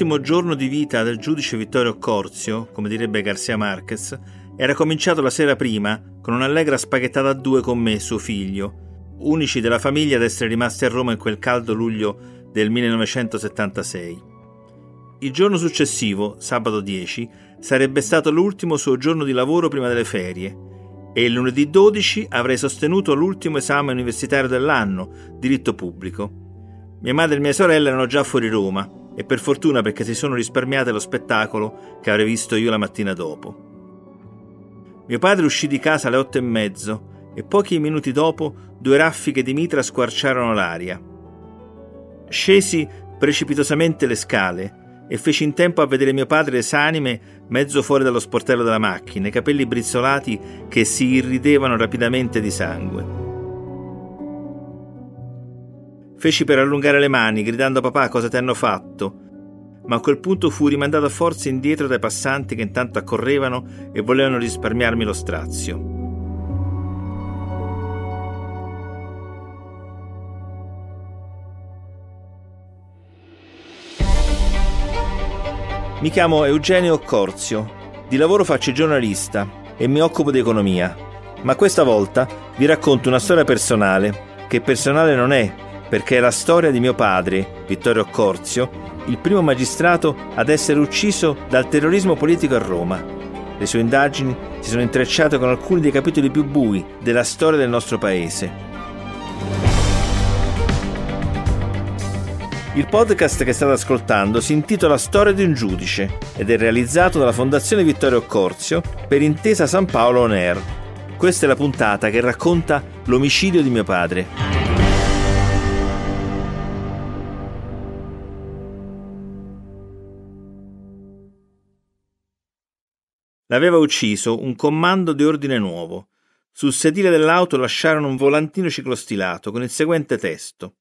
L'ultimo giorno di vita del giudice Vittorio Corzio, come direbbe Garcia Marquez, era cominciato la sera prima con un'allegra spaghettata a due con me e suo figlio, unici della famiglia ad essere rimasti a Roma in quel caldo luglio del 1976. Il giorno successivo, sabato 10, sarebbe stato l'ultimo suo giorno di lavoro prima delle ferie e il lunedì 12 avrei sostenuto l'ultimo esame universitario dell'anno, diritto pubblico. Mia madre e mia sorella erano già fuori Roma e per fortuna perché si sono risparmiate lo spettacolo che avrei visto io la mattina dopo. Mio padre uscì di casa alle otto e mezzo e pochi minuti dopo due raffiche di mitra squarciarono l'aria. Scesi precipitosamente le scale e feci in tempo a vedere mio padre esanime mezzo fuori dallo sportello della macchina, i capelli brizzolati che si irridevano rapidamente di sangue. Feci per allungare le mani, gridando a papà cosa ti hanno fatto. Ma a quel punto fu rimandato a forza indietro dai passanti che intanto accorrevano e volevano risparmiarmi lo strazio. Mi chiamo Eugenio Corzio, di lavoro faccio giornalista e mi occupo di economia, ma questa volta vi racconto una storia personale, che personale non è perché è la storia di mio padre, Vittorio Corzio, il primo magistrato ad essere ucciso dal terrorismo politico a Roma. Le sue indagini si sono intrecciate con alcuni dei capitoli più bui della storia del nostro paese. Il podcast che state ascoltando si intitola Storia di un giudice ed è realizzato dalla Fondazione Vittorio Corzio per Intesa San Paolo On Air. Questa è la puntata che racconta l'omicidio di mio padre. L'aveva ucciso un comando di ordine nuovo. Sul sedile dell'auto lasciarono un volantino ciclostilato con il seguente testo.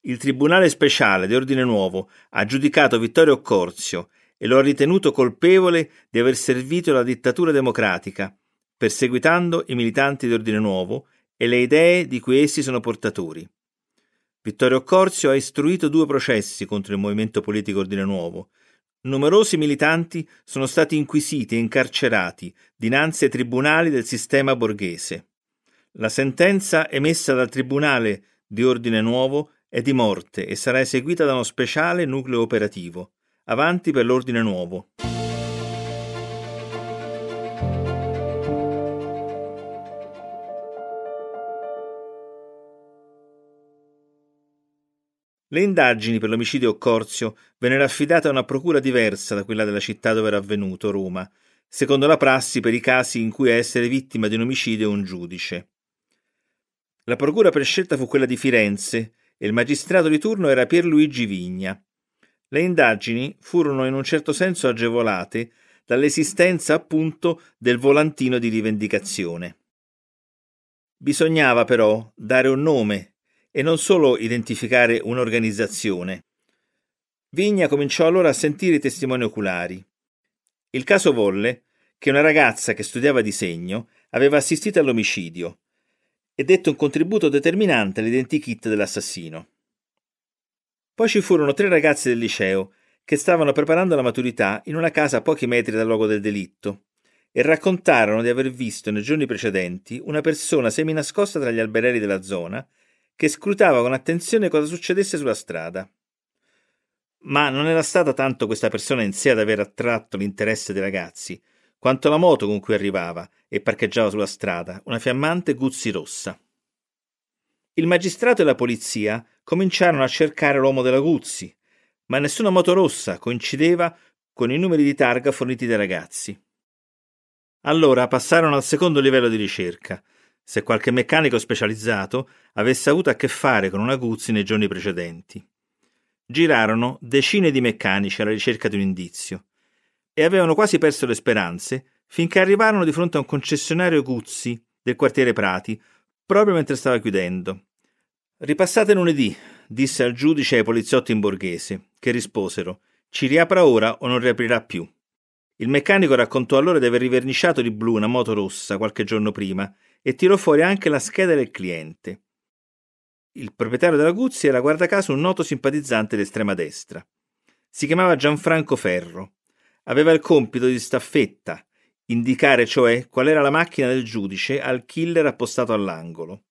Il Tribunale Speciale di Ordine Nuovo ha giudicato Vittorio Corzio e lo ha ritenuto colpevole di aver servito la dittatura democratica, perseguitando i militanti di Ordine Nuovo e le idee di cui essi sono portatori. Vittorio Corzio ha istruito due processi contro il movimento politico Ordine Nuovo, Numerosi militanti sono stati inquisiti e incarcerati dinanzi ai tribunali del sistema borghese. La sentenza emessa dal Tribunale di Ordine Nuovo è di morte e sarà eseguita da uno speciale nucleo operativo. Avanti per l'Ordine Nuovo. Le indagini per l'omicidio Corzio vennero affidate a una procura diversa da quella della città dove era avvenuto, Roma, secondo la prassi per i casi in cui a essere vittima di un omicidio è un giudice. La procura prescelta fu quella di Firenze e il magistrato di turno era Pierluigi Vigna. Le indagini furono in un certo senso agevolate dall'esistenza appunto del volantino di rivendicazione. Bisognava però dare un nome e non solo identificare un'organizzazione. Vigna cominciò allora a sentire i testimoni oculari. Il caso volle che una ragazza che studiava disegno aveva assistito all'omicidio e detto un contributo determinante all'identikit dell'assassino. Poi ci furono tre ragazzi del liceo che stavano preparando la maturità in una casa a pochi metri dal luogo del delitto e raccontarono di aver visto nei giorni precedenti una persona seminascosta tra gli alberelli della zona che scrutava con attenzione cosa succedesse sulla strada. Ma non era stata tanto questa persona in sé ad aver attratto l'interesse dei ragazzi, quanto la moto con cui arrivava e parcheggiava sulla strada, una fiammante Guzzi rossa. Il magistrato e la polizia cominciarono a cercare l'uomo della Guzzi, ma nessuna moto rossa coincideva con i numeri di targa forniti dai ragazzi. Allora passarono al secondo livello di ricerca, se qualche meccanico specializzato avesse avuto a che fare con una Guzzi nei giorni precedenti. girarono decine di meccanici alla ricerca di un indizio e avevano quasi perso le speranze finché arrivarono di fronte a un concessionario Guzzi del quartiere Prati, proprio mentre stava chiudendo. Ripassate lunedì, disse al giudice e ai poliziotti in borghese, che risposero ci riapra ora o non riaprirà più. Il meccanico raccontò allora di aver riverniciato di blu una moto rossa qualche giorno prima e tirò fuori anche la scheda del cliente. Il proprietario della Guzzi era guarda caso un noto simpatizzante d'estrema destra. Si chiamava Gianfranco Ferro. Aveva il compito di staffetta, indicare cioè qual era la macchina del giudice al killer appostato all'angolo.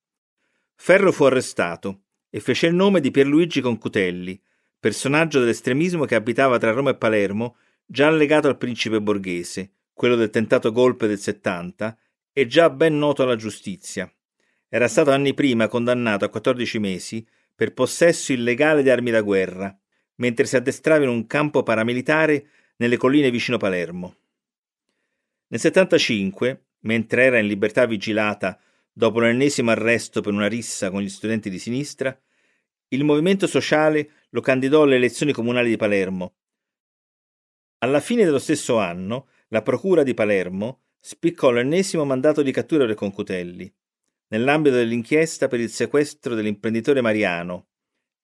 Ferro fu arrestato e fece il nome di Pierluigi Concutelli, personaggio dell'estremismo che abitava tra Roma e Palermo, già legato al principe borghese, quello del tentato golpe del 70, e già ben noto alla giustizia. Era stato anni prima condannato a 14 mesi per possesso illegale di armi da guerra, mentre si addestrava in un campo paramilitare nelle colline vicino Palermo. Nel 75, mentre era in libertà vigilata dopo l'ennesimo arresto per una rissa con gli studenti di sinistra, il movimento sociale lo candidò alle elezioni comunali di Palermo. Alla fine dello stesso anno, la Procura di Palermo spiccò l'ennesimo mandato di cattura per Concutelli, nell'ambito dell'inchiesta per il sequestro dell'imprenditore Mariano,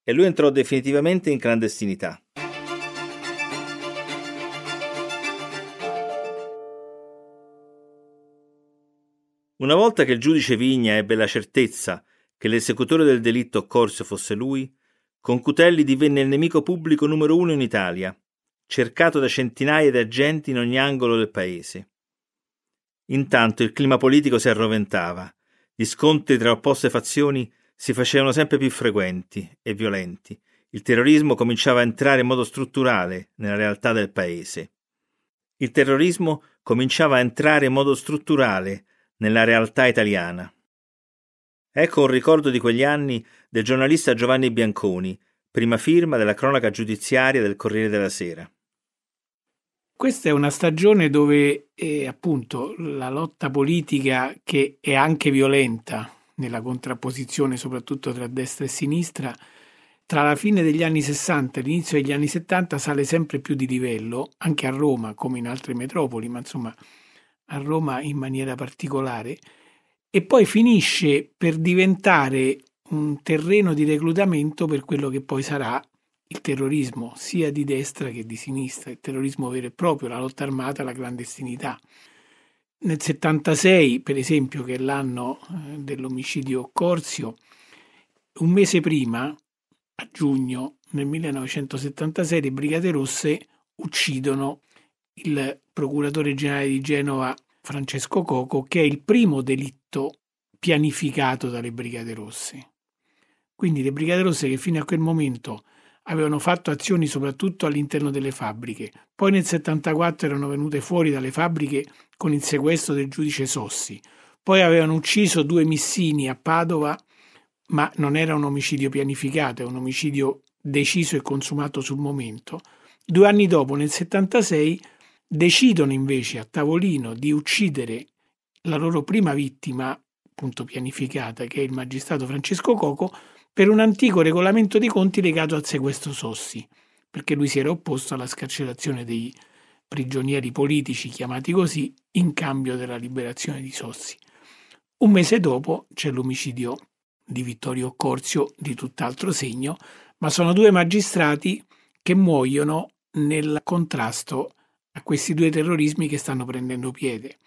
e lui entrò definitivamente in clandestinità. Una volta che il giudice Vigna ebbe la certezza che l'esecutore del delitto occorso fosse lui, Concutelli divenne il nemico pubblico numero uno in Italia, cercato da centinaia di agenti in ogni angolo del paese. Intanto il clima politico si arroventava, gli scontri tra opposte fazioni si facevano sempre più frequenti e violenti, il terrorismo cominciava a entrare in modo strutturale nella realtà del paese. Il terrorismo cominciava a entrare in modo strutturale nella realtà italiana. Ecco un ricordo di quegli anni del giornalista Giovanni Bianconi, prima firma della cronaca giudiziaria del Corriere della Sera. Questa è una stagione dove eh, appunto la lotta politica, che è anche violenta nella contrapposizione soprattutto tra destra e sinistra, tra la fine degli anni 60 e l'inizio degli anni 70 sale sempre più di livello, anche a Roma come in altre metropoli, ma insomma a Roma in maniera particolare, e poi finisce per diventare un terreno di reclutamento per quello che poi sarà il terrorismo, sia di destra che di sinistra, il terrorismo vero e proprio, la lotta armata, la clandestinità. Nel 76, per esempio, che è l'anno eh, dell'omicidio Corzio, un mese prima, a giugno nel 1976, le Brigate Rosse uccidono il procuratore generale di Genova Francesco Coco, che è il primo delitto pianificato dalle Brigate Rosse. Quindi le Brigate Rosse che fino a quel momento avevano fatto azioni soprattutto all'interno delle fabbriche, poi nel 74 erano venute fuori dalle fabbriche con il sequestro del giudice Sossi, poi avevano ucciso due missini a Padova, ma non era un omicidio pianificato, è un omicidio deciso e consumato sul momento. Due anni dopo, nel 76, decidono invece a tavolino di uccidere la loro prima vittima, appunto pianificata, che è il magistrato Francesco Coco, per un antico regolamento di conti legato al sequestro Sossi, perché lui si era opposto alla scarcerazione dei prigionieri politici, chiamati così, in cambio della liberazione di Sossi. Un mese dopo c'è l'omicidio di Vittorio Corzio di tutt'altro segno, ma sono due magistrati che muoiono nel contrasto a questi due terrorismi che stanno prendendo piede.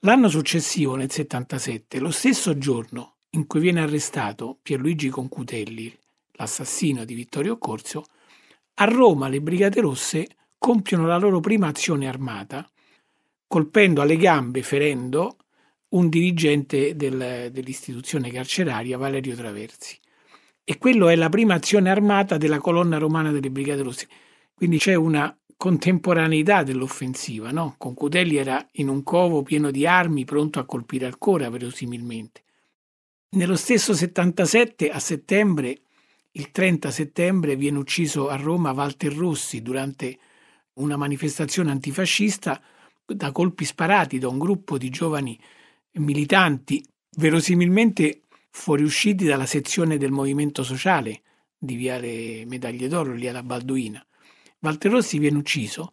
L'anno successivo, nel 77, lo stesso giorno in cui viene arrestato Pierluigi Concutelli, l'assassino di Vittorio Corzio, a Roma le Brigate Rosse compiono la loro prima azione armata, colpendo alle gambe, ferendo, un dirigente del, dell'istituzione carceraria, Valerio Traversi. E quello è la prima azione armata della colonna romana delle Brigate Rosse. Quindi c'è una contemporaneità dell'offensiva, no? Concutelli era in un covo pieno di armi, pronto a colpire ancora, verosimilmente. Nello stesso 77, a settembre, il 30 settembre, viene ucciso a Roma Walter Rossi durante una manifestazione antifascista da colpi sparati da un gruppo di giovani militanti, verosimilmente fuoriusciti dalla sezione del movimento sociale di Viale Medaglie d'Oro, lì alla Balduina. Walter Rossi viene ucciso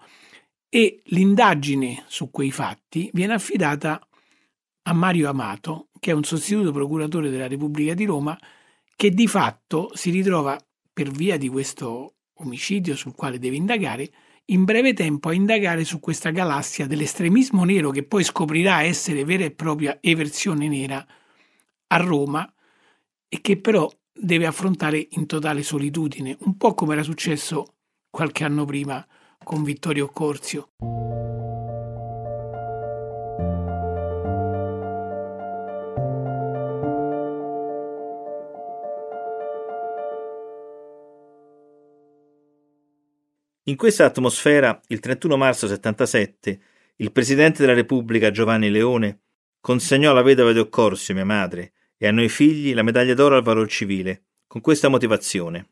e l'indagine su quei fatti viene affidata a Mario Amato, che è un sostituto procuratore della Repubblica di Roma, che di fatto si ritrova per via di questo omicidio sul quale deve indagare, in breve tempo a indagare su questa galassia dell'estremismo nero che poi scoprirà essere vera e propria eversione nera a Roma e che però deve affrontare in totale solitudine, un po' come era successo qualche anno prima con Vittorio Corzio. In questa atmosfera, il 31 marzo 77, il Presidente della Repubblica Giovanni Leone consegnò alla vedova di Occorsio, mia madre, e a noi figli la medaglia d'oro al valor civile, con questa motivazione.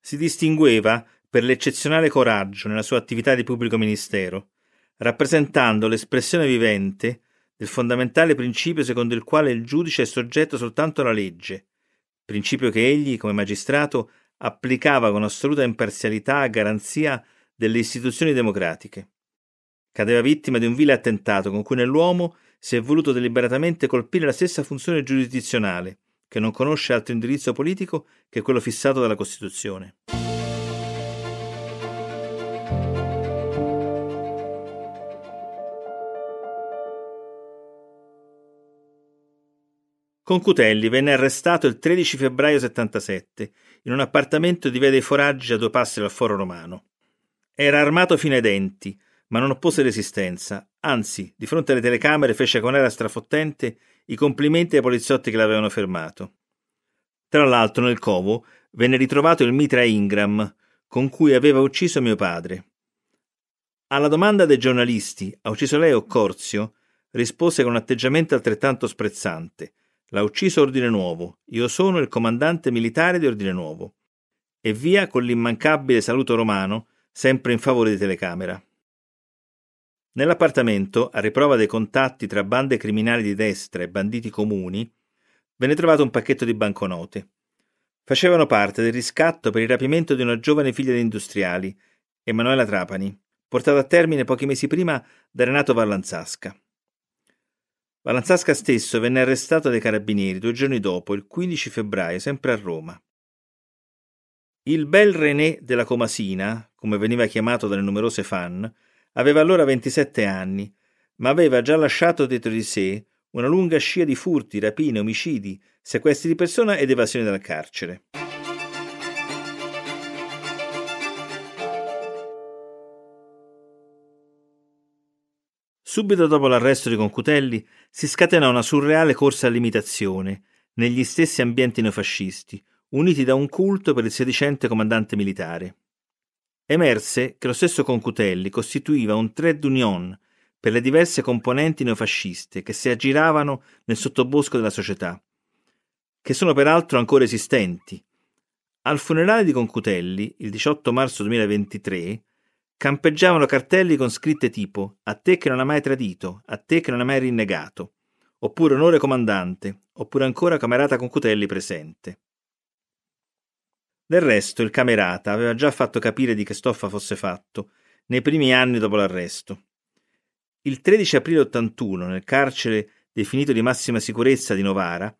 Si distingueva per l'eccezionale coraggio nella sua attività di pubblico ministero, rappresentando l'espressione vivente del fondamentale principio secondo il quale il giudice è soggetto soltanto alla legge, principio che egli, come magistrato, applicava con assoluta imparzialità a garanzia delle istituzioni democratiche. Cadeva vittima di un vile attentato con cui nell'uomo si è voluto deliberatamente colpire la stessa funzione giurisdizionale, che non conosce altro indirizzo politico che quello fissato dalla Costituzione. Concutelli venne arrestato il 13 febbraio 77 in un appartamento di Via dei Foraggi a due passi dal Foro Romano. Era armato fino ai denti, ma non oppose resistenza, anzi, di fronte alle telecamere fece con era strafottente i complimenti ai poliziotti che l'avevano fermato. Tra l'altro nel covo venne ritrovato il mitra Ingram, con cui aveva ucciso mio padre. Alla domanda dei giornalisti, ha ucciso lei o Corzio? rispose con un atteggiamento altrettanto sprezzante. L'ha ucciso Ordine Nuovo. Io sono il comandante militare di Ordine Nuovo. E via con l'immancabile saluto romano, sempre in favore di telecamera. Nell'appartamento, a riprova dei contatti tra bande criminali di destra e banditi comuni, venne trovato un pacchetto di banconote. Facevano parte del riscatto per il rapimento di una giovane figlia di industriali, Emanuela Trapani, portata a termine pochi mesi prima da Renato Vallanzasca. Vallanzasca stesso venne arrestato dai carabinieri due giorni dopo, il 15 febbraio, sempre a Roma. Il bel René della Comasina, come veniva chiamato dalle numerose fan, aveva allora 27 anni, ma aveva già lasciato dietro di sé una lunga scia di furti, rapine, omicidi, sequestri di persona ed evasione dal carcere. Subito dopo l'arresto di Concutelli si scatenò una surreale corsa all'imitazione, negli stessi ambienti neofascisti, uniti da un culto per il sedicente comandante militare. Emerse che lo stesso Concutelli costituiva un trade union per le diverse componenti neofasciste che si aggiravano nel sottobosco della società, che sono peraltro ancora esistenti. Al funerale di Concutelli, il 18 marzo 2023, campeggiavano cartelli con scritte tipo A te che non hai mai tradito, a te che non hai mai rinnegato, oppure onore comandante, oppure ancora camerata con Cutelli presente. Del resto il camerata aveva già fatto capire di che stoffa fosse fatto nei primi anni dopo l'arresto. Il 13 aprile 81, nel carcere definito di massima sicurezza di Novara,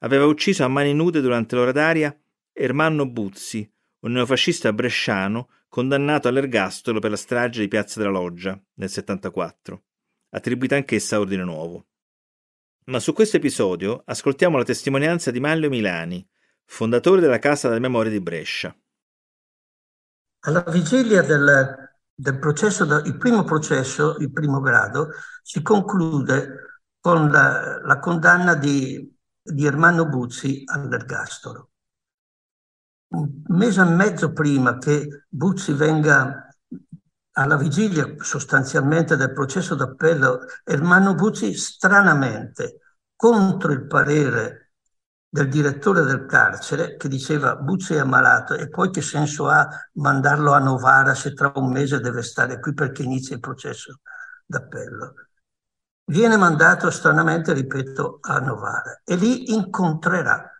aveva ucciso a mani nude durante l'ora d'aria Ermanno Buzzi, un neofascista bresciano condannato all'ergastolo per la strage di Piazza della Loggia nel 74, attribuita anch'essa a Ordine Nuovo. Ma su questo episodio ascoltiamo la testimonianza di Manlio Milani, fondatore della Casa delle Memorie di Brescia. Alla vigilia del, del processo, il primo processo, il primo grado, si conclude con la, la condanna di, di Ermanno Buzzi all'ergastolo un mese e mezzo prima che Buzzi venga alla vigilia sostanzialmente del processo d'appello, Ermanno Buzzi stranamente contro il parere del direttore del carcere che diceva Buzzi è ammalato e poi che senso ha mandarlo a Novara se tra un mese deve stare qui perché inizia il processo d'appello. Viene mandato stranamente, ripeto, a Novara e lì incontrerà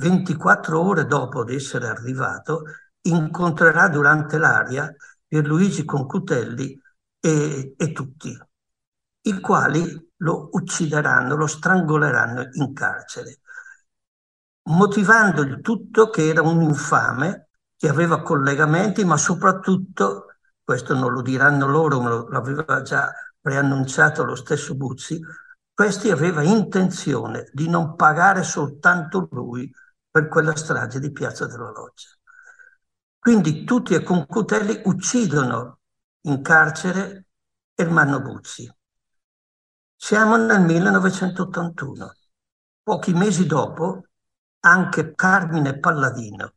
24 ore dopo di essere arrivato, incontrerà durante l'aria Pierluigi Concutelli e, e tutti, i quali lo uccideranno, lo strangoleranno in carcere, motivando il tutto che era un infame che aveva collegamenti, ma soprattutto, questo non lo diranno loro, ma l'aveva già preannunciato lo stesso Buzzi, questi aveva intenzione di non pagare soltanto lui per quella strage di Piazza della Loggia. Quindi tutti e Concutelli uccidono in carcere Ermanno Buzzi. Siamo nel 1981. Pochi mesi dopo, anche Carmine Palladino,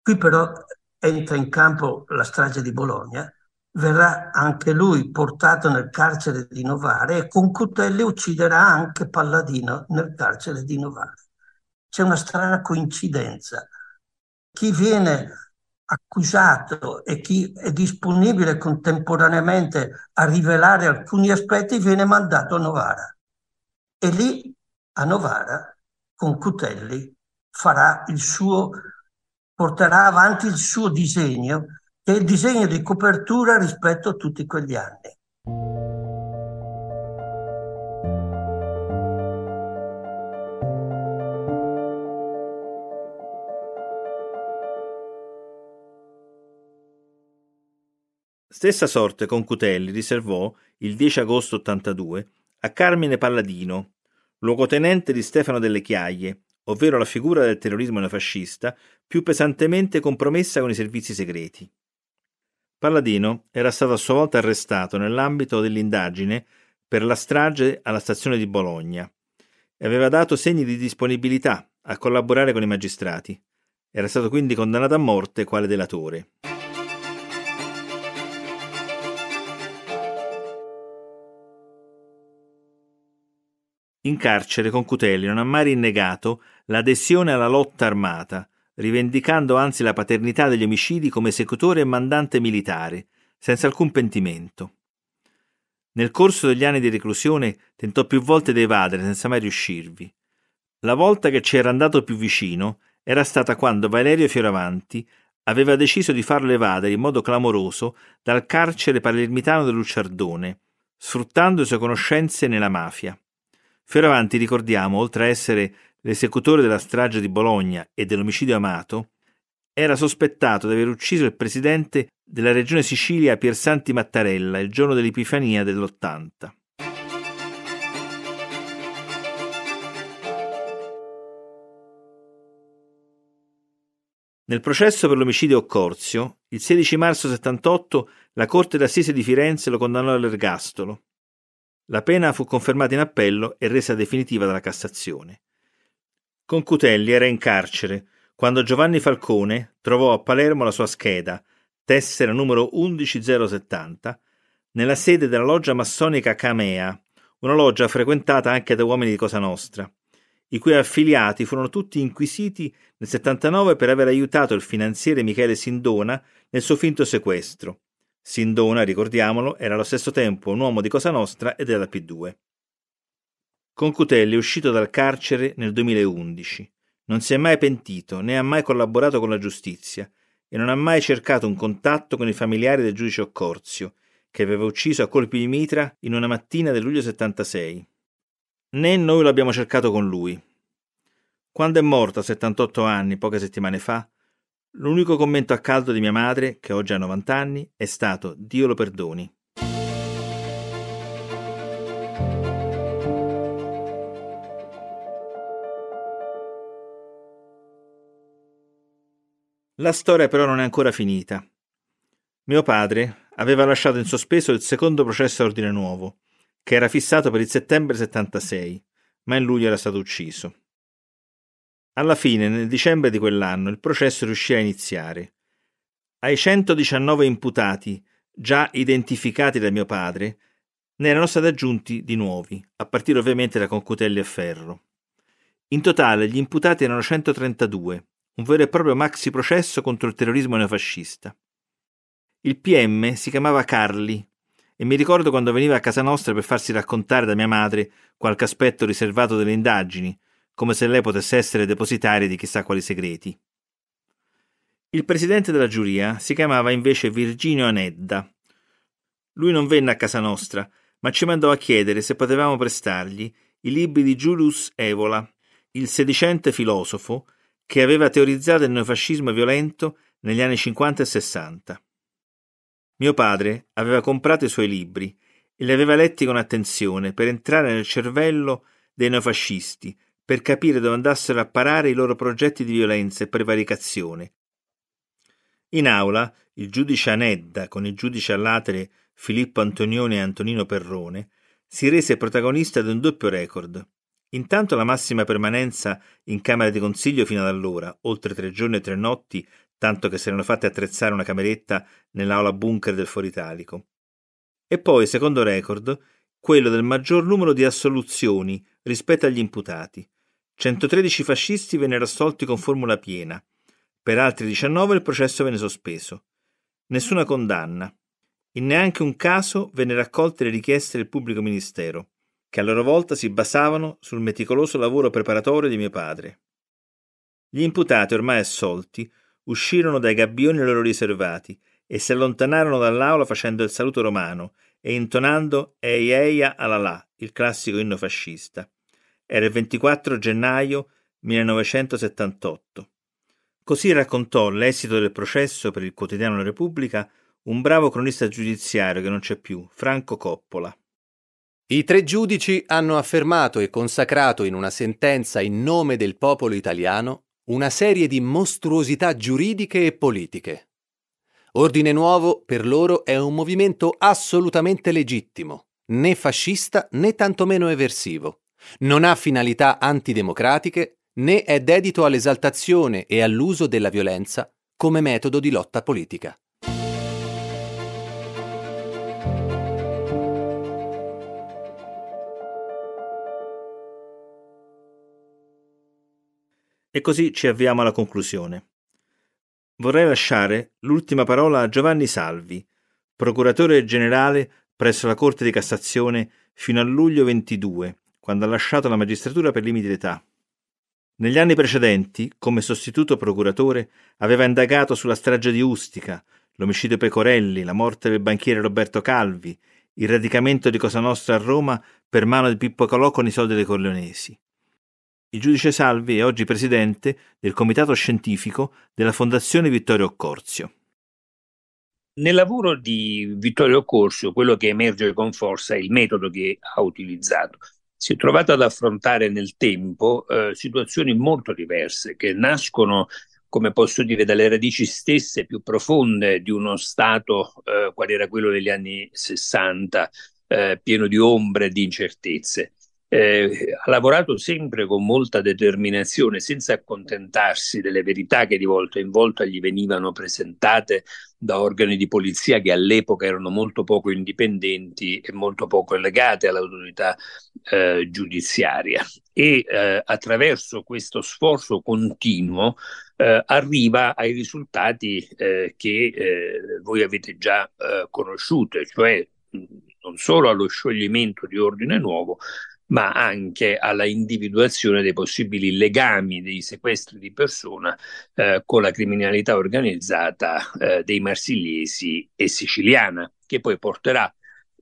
qui però entra in campo la strage di Bologna, verrà anche lui portato nel carcere di Novare e Concutelli ucciderà anche Palladino nel carcere di Novare. C'è una strana coincidenza. Chi viene accusato e chi è disponibile contemporaneamente a rivelare alcuni aspetti viene mandato a Novara. E lì a Novara, con Cutelli, farà il suo, porterà avanti il suo disegno, che è il disegno di copertura rispetto a tutti quegli anni. Stessa sorte Concutelli riservò, il 10 agosto 82, a Carmine Palladino, luogotenente di Stefano delle Chiaie, ovvero la figura del terrorismo neofascista più pesantemente compromessa con i servizi segreti. Palladino era stato a sua volta arrestato nell'ambito dell'indagine per la strage alla stazione di Bologna e aveva dato segni di disponibilità a collaborare con i magistrati. Era stato quindi condannato a morte quale delatore. In carcere Concutelli non ha mai rinnegato l'adesione alla lotta armata, rivendicando anzi la paternità degli omicidi come esecutore e mandante militare, senza alcun pentimento. Nel corso degli anni di reclusione tentò più volte di evadere senza mai riuscirvi. La volta che ci era andato più vicino era stata quando Valerio Fioravanti aveva deciso di farlo evadere in modo clamoroso dal carcere palermitano del Lucciardone, sfruttando le sue conoscenze nella mafia. Fioravanti, ricordiamo, oltre a essere l'esecutore della strage di Bologna e dell'omicidio Amato, era sospettato di aver ucciso il presidente della regione Sicilia Piersanti Mattarella il giorno dell'Epifania dell'80. Nel processo per l'omicidio Occorzio, il 16 marzo 78 la Corte d'Assise di Firenze lo condannò all'ergastolo. La pena fu confermata in appello e resa definitiva dalla Cassazione. Concutelli era in carcere quando Giovanni Falcone trovò a Palermo la sua scheda, tessera numero 11070, nella sede della loggia massonica Camea, una loggia frequentata anche da uomini di Cosa Nostra, i cui affiliati furono tutti inquisiti nel 79 per aver aiutato il finanziere Michele Sindona nel suo finto sequestro Sindona, ricordiamolo, era allo stesso tempo un uomo di Cosa Nostra e della P2. Concutelli è uscito dal carcere nel 2011. Non si è mai pentito né ha mai collaborato con la giustizia e non ha mai cercato un contatto con i familiari del giudice Occorzio, che aveva ucciso a colpi di mitra in una mattina del luglio 76. Né noi l'abbiamo cercato con lui. Quando è morto a 78 anni, poche settimane fa, L'unico commento a caldo di mia madre, che oggi ha 90 anni, è stato Dio lo perdoni. La storia però non è ancora finita. Mio padre aveva lasciato in sospeso il secondo processo a ordine nuovo, che era fissato per il settembre 76, ma in luglio era stato ucciso. Alla fine, nel dicembre di quell'anno, il processo riuscì a iniziare. Ai 119 imputati, già identificati da mio padre, ne erano stati aggiunti di nuovi, a partire ovviamente da Concutelli e Ferro. In totale gli imputati erano 132, un vero e proprio maxi processo contro il terrorismo neofascista. Il PM si chiamava Carli e mi ricordo quando veniva a casa nostra per farsi raccontare da mia madre qualche aspetto riservato delle indagini, come se lei potesse essere depositaria di chissà quali segreti. Il presidente della giuria si chiamava invece Virginio Anedda. Lui non venne a casa nostra, ma ci mandò a chiedere se potevamo prestargli i libri di Julius Evola, il sedicente filosofo che aveva teorizzato il neofascismo violento negli anni 50 e 60. Mio padre aveva comprato i suoi libri e li aveva letti con attenzione per entrare nel cervello dei neofascisti, per capire dove andassero a parare i loro progetti di violenza e prevaricazione. In aula, il giudice Anedda, con il giudice all'atere Filippo Antonioni e Antonino Perrone, si rese protagonista di un doppio record. Intanto la massima permanenza in Camera di Consiglio fino ad allora, oltre tre giorni e tre notti, tanto che si erano fatti attrezzare una cameretta nell'aula bunker del Foro Italico. E poi, secondo record, quello del maggior numero di assoluzioni rispetto agli imputati. 113 fascisti vennero assolti con formula piena. Per altri 19 il processo venne sospeso. Nessuna condanna. In neanche un caso vennero accolte le richieste del pubblico ministero, che a loro volta si basavano sul meticoloso lavoro preparatorio di mio padre. Gli imputati ormai assolti uscirono dai gabbioni loro riservati e si allontanarono dall'aula facendo il saluto romano e intonando Ei Eia Alalà, il classico inno fascista. Era il 24 gennaio 1978. Così raccontò l'esito del processo per il quotidiano Repubblica un bravo cronista giudiziario che non c'è più, Franco Coppola. I tre giudici hanno affermato e consacrato in una sentenza in nome del popolo italiano una serie di mostruosità giuridiche e politiche. Ordine Nuovo per loro è un movimento assolutamente legittimo, né fascista né tantomeno eversivo. Non ha finalità antidemocratiche né è dedito all'esaltazione e all'uso della violenza come metodo di lotta politica. E così ci avviamo alla conclusione. Vorrei lasciare l'ultima parola a Giovanni Salvi, procuratore generale presso la Corte di Cassazione fino a luglio 22, quando ha lasciato la magistratura per limiti d'età. Negli anni precedenti, come sostituto procuratore, aveva indagato sulla strage di Ustica, l'omicidio Pecorelli, la morte del banchiere Roberto Calvi, il radicamento di Cosa Nostra a Roma per mano di Pippo Calò con i soldi dei Corleonesi. Il giudice Salvi è oggi presidente del comitato scientifico della Fondazione Vittorio Occorsio. Nel lavoro di Vittorio Occorsio, quello che emerge con forza è il metodo che ha utilizzato. Si è trovato ad affrontare nel tempo eh, situazioni molto diverse che nascono, come posso dire, dalle radici stesse più profonde di uno Stato eh, qual era quello degli anni 60, eh, pieno di ombre e di incertezze eh, ha lavorato sempre con molta determinazione, senza accontentarsi delle verità che di volta in volta gli venivano presentate da organi di polizia che all'epoca erano molto poco indipendenti e molto poco legate all'autorità eh, giudiziaria. E eh, attraverso questo sforzo continuo eh, arriva ai risultati eh, che eh, voi avete già conosciuto, cioè non solo allo scioglimento di ordine nuovo, ma anche alla individuazione dei possibili legami dei sequestri di persona eh, con la criminalità organizzata eh, dei marsigliesi e siciliana, che poi porterà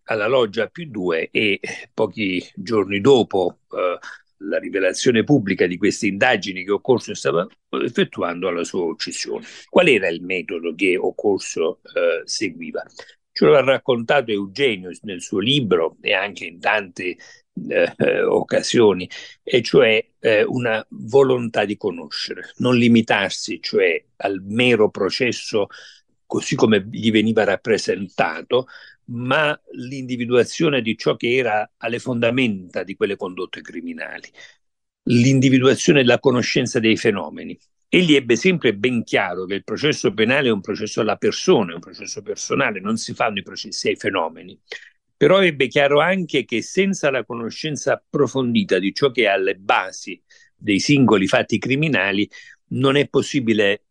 alla loggia più due e pochi giorni dopo eh, la rivelazione pubblica di queste indagini che Occorso stava effettuando alla sua uccisione. Qual era il metodo che Occorso eh, seguiva? Ce lo ha raccontato Eugenio nel suo libro e anche in tante eh, occasioni, e cioè eh, una volontà di conoscere, non limitarsi cioè al mero processo così come gli veniva rappresentato, ma l'individuazione di ciò che era alle fondamenta di quelle condotte criminali, l'individuazione della conoscenza dei fenomeni. Egli ebbe sempre ben chiaro che il processo penale è un processo alla persona, è un processo personale, non si fanno i processi ai fenomeni però ebbe chiaro anche che senza la conoscenza approfondita di ciò che è alle basi dei singoli fatti criminali non è possibile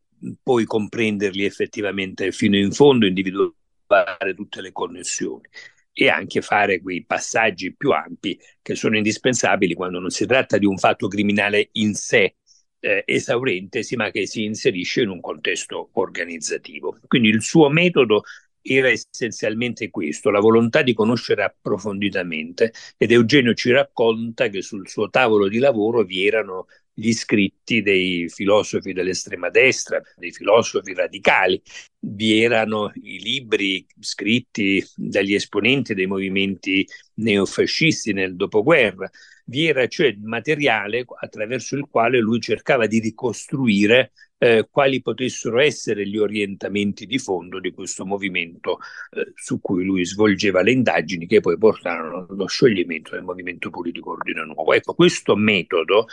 poi comprenderli effettivamente fino in fondo, individuare tutte le connessioni. e anche fare quei passaggi più ampi che sono indispensabili quando non si tratta di un fatto criminale in sé eh, esaurente, ma che si inserisce in un contesto organizzativo. Quindi il suo metodo era essenzialmente questo, la volontà di conoscere approfonditamente ed Eugenio ci racconta che sul suo tavolo di lavoro vi erano gli scritti dei filosofi dell'estrema destra, dei filosofi radicali, vi erano i libri scritti dagli esponenti dei movimenti neofascisti nel dopoguerra, vi era cioè materiale attraverso il quale lui cercava di ricostruire eh, quali potessero essere gli orientamenti di fondo di questo movimento eh, su cui lui svolgeva le indagini che poi portarono allo scioglimento del movimento politico Ordine Nuovo. Ecco, questo metodo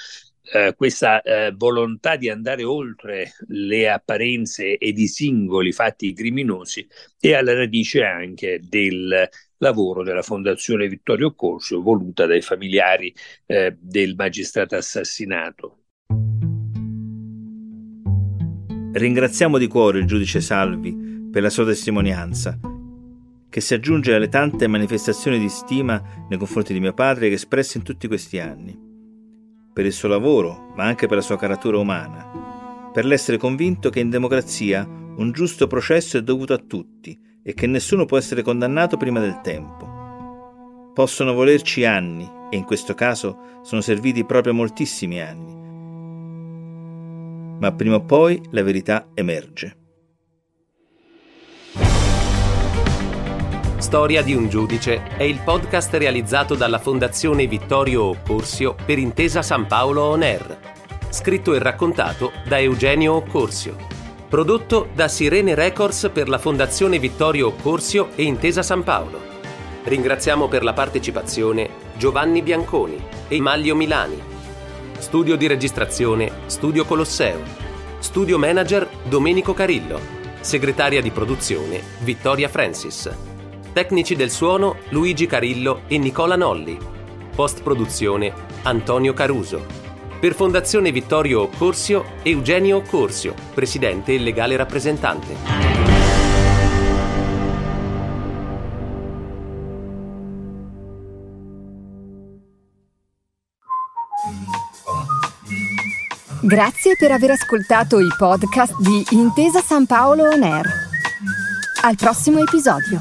eh, questa eh, volontà di andare oltre le apparenze ed i singoli fatti criminosi è alla radice anche del lavoro della Fondazione Vittorio Corso voluta dai familiari eh, del magistrato assassinato. Ringraziamo di cuore il giudice Salvi per la sua testimonianza, che si aggiunge alle tante manifestazioni di stima nei confronti di mio padre che espresse in tutti questi anni, per il suo lavoro, ma anche per la sua carattura umana, per l'essere convinto che in democrazia un giusto processo è dovuto a tutti e che nessuno può essere condannato prima del tempo. Possono volerci anni, e in questo caso sono serviti proprio moltissimi anni, ma prima o poi la verità emerge. Storia di un giudice è il podcast realizzato dalla Fondazione Vittorio Occorsio per Intesa San Paolo On Air. Scritto e raccontato da Eugenio Occorsio. Prodotto da Sirene Records per la Fondazione Vittorio Occorsio e Intesa San Paolo. Ringraziamo per la partecipazione Giovanni Bianconi e Maglio Milani. Studio di registrazione Studio Colosseo. Studio manager Domenico Carillo. Segretaria di produzione Vittoria Francis. Tecnici del suono Luigi Carillo e Nicola Nolli. Post produzione Antonio Caruso. Per Fondazione Vittorio Occorsio Eugenio Occorsio, presidente e legale rappresentante. Grazie per aver ascoltato i podcast di Intesa San Paolo On Air. Al prossimo episodio.